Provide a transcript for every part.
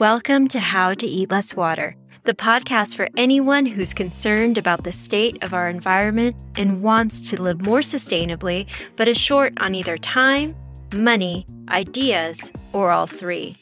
Welcome to How to Eat Less Water, the podcast for anyone who's concerned about the state of our environment and wants to live more sustainably, but is short on either time, money, ideas, or all three.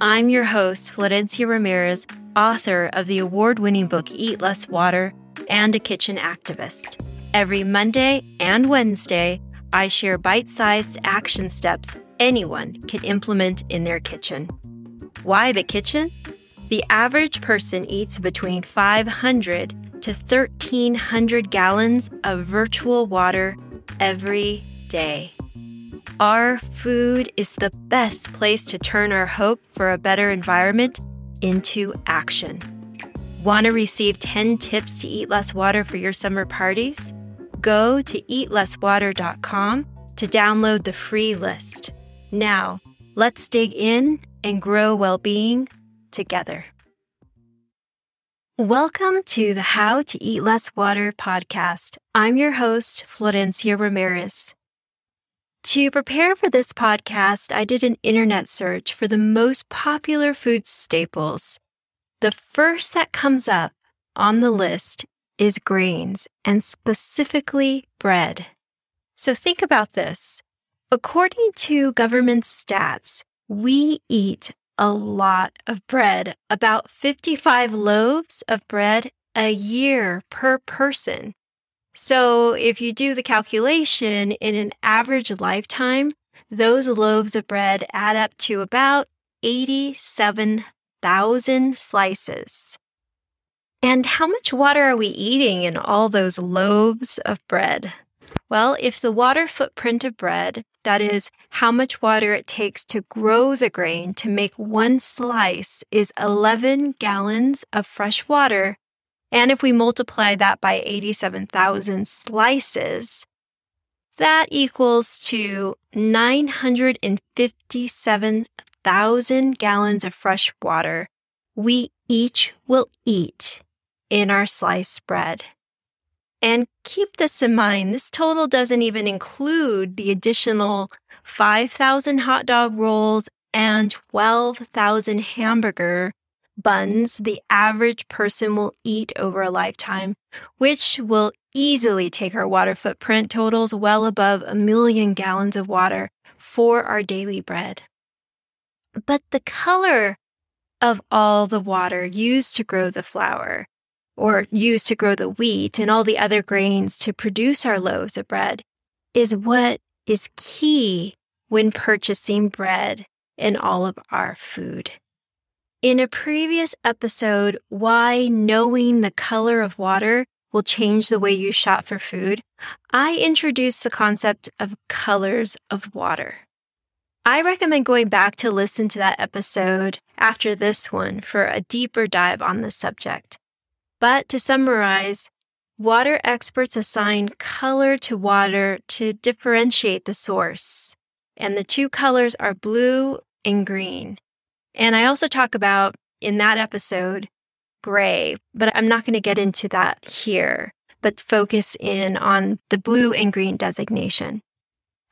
I'm your host, Florencia Ramirez, author of the award winning book Eat Less Water and a kitchen activist. Every Monday and Wednesday, I share bite sized action steps anyone can implement in their kitchen. Why the kitchen? The average person eats between 500 to 1,300 gallons of virtual water every day. Our food is the best place to turn our hope for a better environment into action. Want to receive 10 tips to eat less water for your summer parties? Go to eatlesswater.com to download the free list. Now, let's dig in and grow well being together. Welcome to the How to Eat Less Water podcast. I'm your host, Florencia Ramirez. To prepare for this podcast, I did an internet search for the most popular food staples. The first that comes up on the list is grains and specifically bread. So think about this. According to government stats, we eat a lot of bread, about 55 loaves of bread a year per person. So if you do the calculation in an average lifetime, those loaves of bread add up to about 87,000 slices. And how much water are we eating in all those loaves of bread? Well, if the water footprint of bread, that is, how much water it takes to grow the grain to make one slice, is 11 gallons of fresh water, and if we multiply that by 87,000 slices, that equals to 957,000 gallons of fresh water we each will eat in our sliced bread. And keep this in mind this total doesn't even include the additional 5,000 hot dog rolls and 12,000 hamburger buns the average person will eat over a lifetime, which will easily take our water footprint totals well above a million gallons of water for our daily bread. But the color of all the water used to grow the flour or used to grow the wheat and all the other grains to produce our loaves of bread is what is key when purchasing bread and all of our food. In a previous episode, Why Knowing the Color of Water Will Change the Way You Shop for Food, I introduced the concept of colors of water. I recommend going back to listen to that episode after this one for a deeper dive on this subject. But to summarize, water experts assign color to water to differentiate the source. And the two colors are blue and green. And I also talk about in that episode gray, but I'm not going to get into that here, but focus in on the blue and green designation.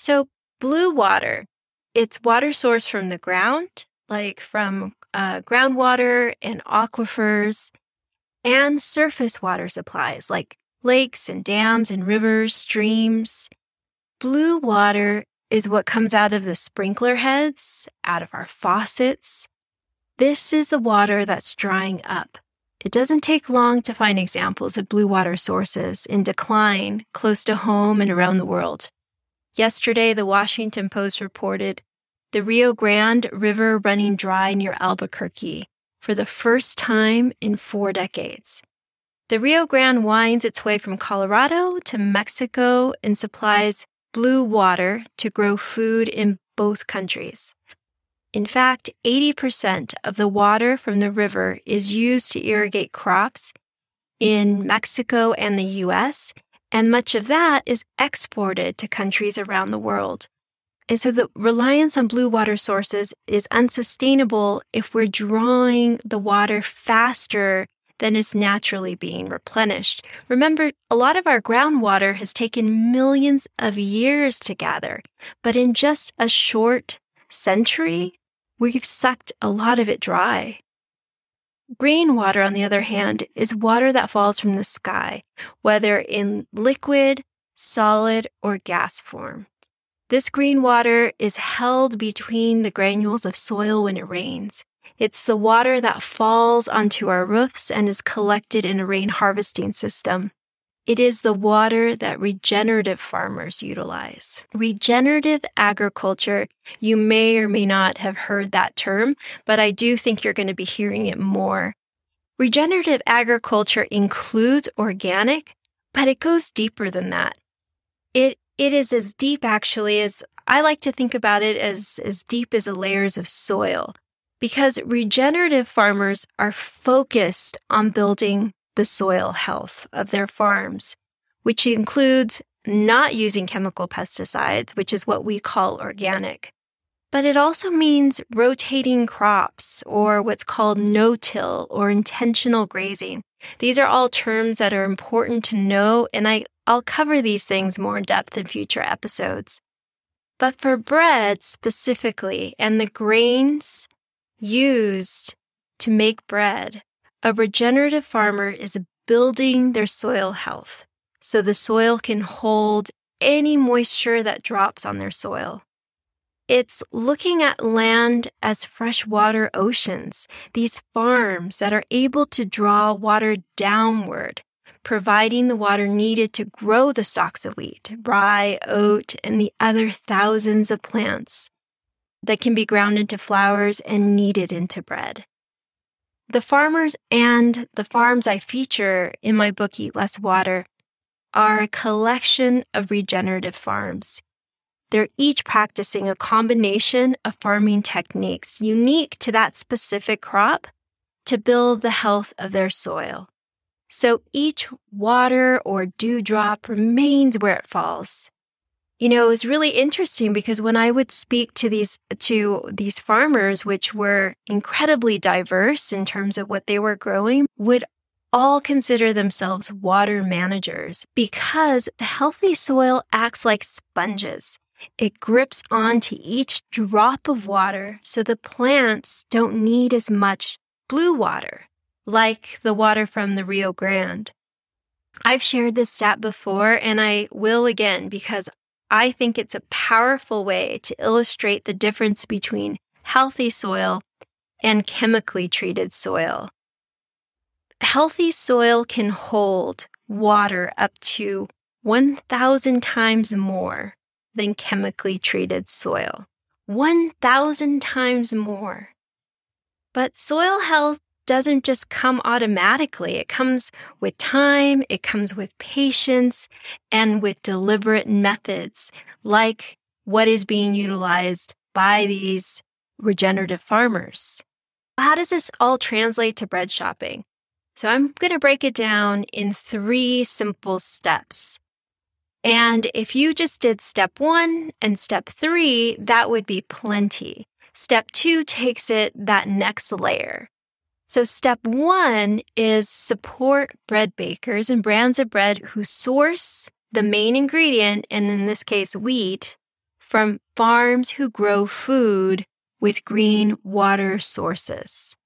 So, blue water, it's water source from the ground, like from uh, groundwater and aquifers and surface water supplies like lakes and dams and rivers, streams. Blue water is what comes out of the sprinkler heads, out of our faucets. This is the water that's drying up. It doesn't take long to find examples of blue water sources in decline close to home and around the world. Yesterday, the Washington Post reported the Rio Grande River running dry near Albuquerque for the first time in four decades. The Rio Grande winds its way from Colorado to Mexico and supplies blue water to grow food in both countries. In fact, 80% of the water from the river is used to irrigate crops in Mexico and the US, and much of that is exported to countries around the world. And so the reliance on blue water sources is unsustainable if we're drawing the water faster than it's naturally being replenished. Remember, a lot of our groundwater has taken millions of years to gather, but in just a short century, we've sucked a lot of it dry. Green water, on the other hand, is water that falls from the sky, whether in liquid, solid, or gas form. This green water is held between the granules of soil when it rains. It's the water that falls onto our roofs and is collected in a rain harvesting system. It is the water that regenerative farmers utilize. Regenerative agriculture, you may or may not have heard that term, but I do think you're going to be hearing it more. Regenerative agriculture includes organic, but it goes deeper than that. It it is as deep actually as I like to think about it as as deep as the layers of soil because regenerative farmers are focused on building the soil health of their farms, which includes not using chemical pesticides, which is what we call organic. But it also means rotating crops or what's called no till or intentional grazing. These are all terms that are important to know, and I, I'll cover these things more in depth in future episodes. But for bread specifically, and the grains used to make bread, a regenerative farmer is building their soil health so the soil can hold any moisture that drops on their soil. It's looking at land as freshwater oceans, these farms that are able to draw water downward, providing the water needed to grow the stalks of wheat, rye, oat, and the other thousands of plants that can be ground into flours and kneaded into bread. The farmers and the farms I feature in my book Eat Less Water are a collection of regenerative farms. They're each practicing a combination of farming techniques unique to that specific crop to build the health of their soil. So each water or dewdrop remains where it falls you know, it was really interesting because when I would speak to these to these farmers, which were incredibly diverse in terms of what they were growing, would all consider themselves water managers because the healthy soil acts like sponges. It grips onto each drop of water so the plants don't need as much blue water, like the water from the Rio Grande. I've shared this stat before and I will again because I think it's a powerful way to illustrate the difference between healthy soil and chemically treated soil. Healthy soil can hold water up to 1,000 times more than chemically treated soil. 1,000 times more. But soil health doesn't just come automatically. It comes with time, it comes with patience, and with deliberate methods like what is being utilized by these regenerative farmers. How does this all translate to bread shopping? So I'm going to break it down in three simple steps. And if you just did step one and step three, that would be plenty. Step two takes it that next layer. So, step one is support bread bakers and brands of bread who source the main ingredient, and in this case, wheat, from farms who grow food with green water sources.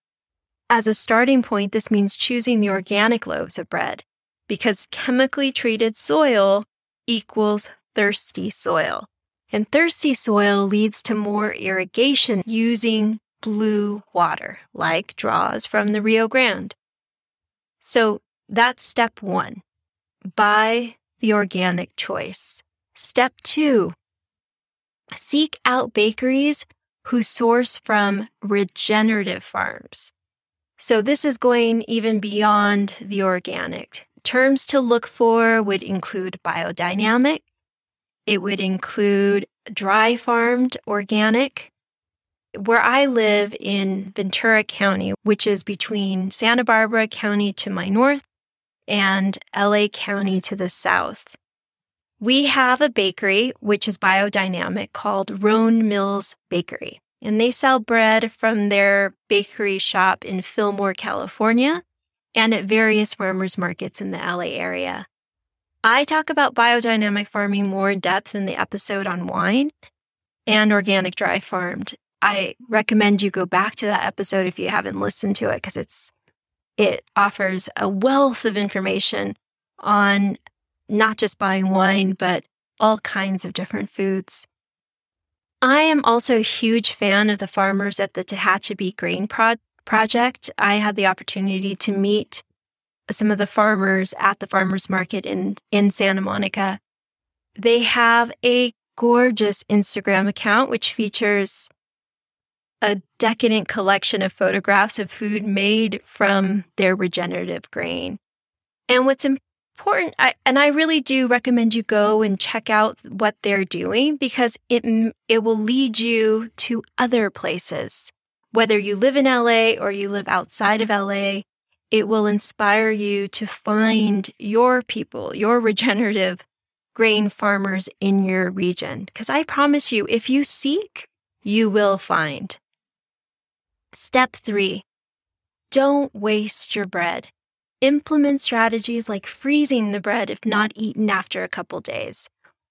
As a starting point, this means choosing the organic loaves of bread because chemically treated soil equals thirsty soil. And thirsty soil leads to more irrigation using blue water, like draws from the Rio Grande. So that's step one. Buy the organic choice. Step two, seek out bakeries who source from regenerative farms. So this is going even beyond the organic. Terms to look for would include biodynamic. It would include dry farmed organic, where I live in Ventura County, which is between Santa Barbara County to my north and LA County to the south, we have a bakery, which is biodynamic, called Roan Mills Bakery. And they sell bread from their bakery shop in Fillmore, California. And at various farmers markets in the LA area. I talk about biodynamic farming more in depth in the episode on wine and organic dry farmed. I recommend you go back to that episode if you haven't listened to it because it's it offers a wealth of information on not just buying wine, but all kinds of different foods. I am also a huge fan of the farmers at the Tehachapi Grain Pro- Project. I had the opportunity to meet some of the farmers at the farmers market in, in Santa Monica. They have a gorgeous Instagram account which features a decadent collection of photographs of food made from their regenerative grain. And what's important, I, and I really do recommend you go and check out what they're doing because it it will lead you to other places. Whether you live in LA or you live outside of LA, it will inspire you to find your people, your regenerative grain farmers in your region. Because I promise you, if you seek, you will find. Step three, don't waste your bread. Implement strategies like freezing the bread if not eaten after a couple days.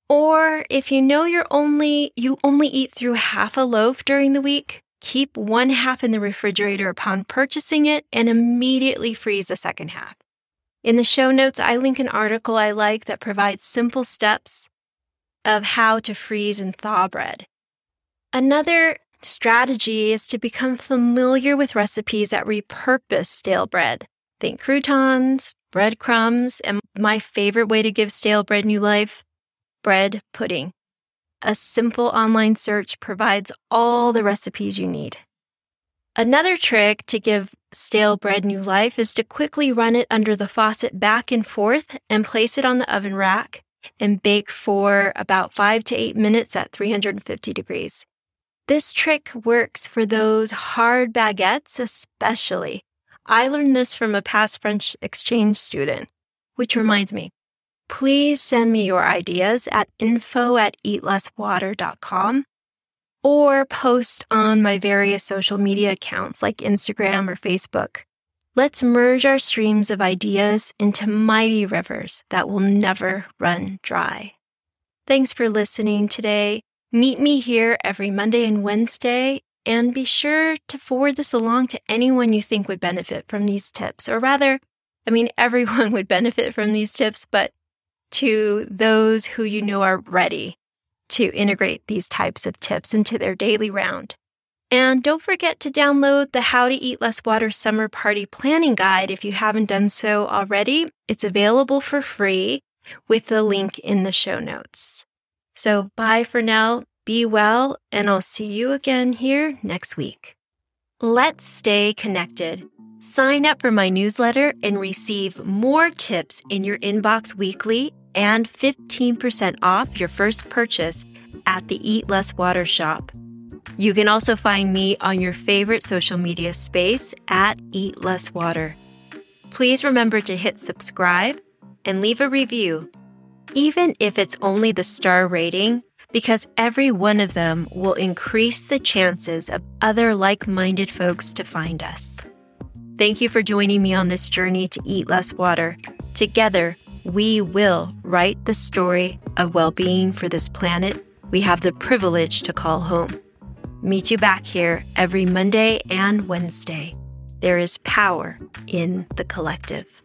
Or if you know you're only you only eat through half a loaf during the week, keep one half in the refrigerator upon purchasing it and immediately freeze the second half. In the show notes, I link an article I like that provides simple steps of how to freeze and thaw bread. Another strategy is to become familiar with recipes that repurpose stale bread. Think croutons, breadcrumbs, and my favorite way to give stale bread new life bread pudding. A simple online search provides all the recipes you need. Another trick to give stale bread new life is to quickly run it under the faucet back and forth and place it on the oven rack and bake for about five to eight minutes at 350 degrees. This trick works for those hard baguettes, especially. I learned this from a past French exchange student, which reminds me please send me your ideas at info at eatlesswater.com or post on my various social media accounts like Instagram or Facebook. Let's merge our streams of ideas into mighty rivers that will never run dry. Thanks for listening today. Meet me here every Monday and Wednesday and be sure to forward this along to anyone you think would benefit from these tips. Or rather, I mean, everyone would benefit from these tips, but to those who you know are ready to integrate these types of tips into their daily round. And don't forget to download the How to Eat Less Water Summer Party Planning Guide if you haven't done so already. It's available for free with the link in the show notes. So, bye for now. Be well, and I'll see you again here next week. Let's stay connected. Sign up for my newsletter and receive more tips in your inbox weekly and 15% off your first purchase at the Eat Less Water shop. You can also find me on your favorite social media space at Eat Less Water. Please remember to hit subscribe and leave a review, even if it's only the star rating because every one of them will increase the chances of other like minded folks to find us. Thank you for joining me on this journey to eat less water. Together, we will write the story of well being for this planet we have the privilege to call home. Meet you back here every Monday and Wednesday. There is power in the collective.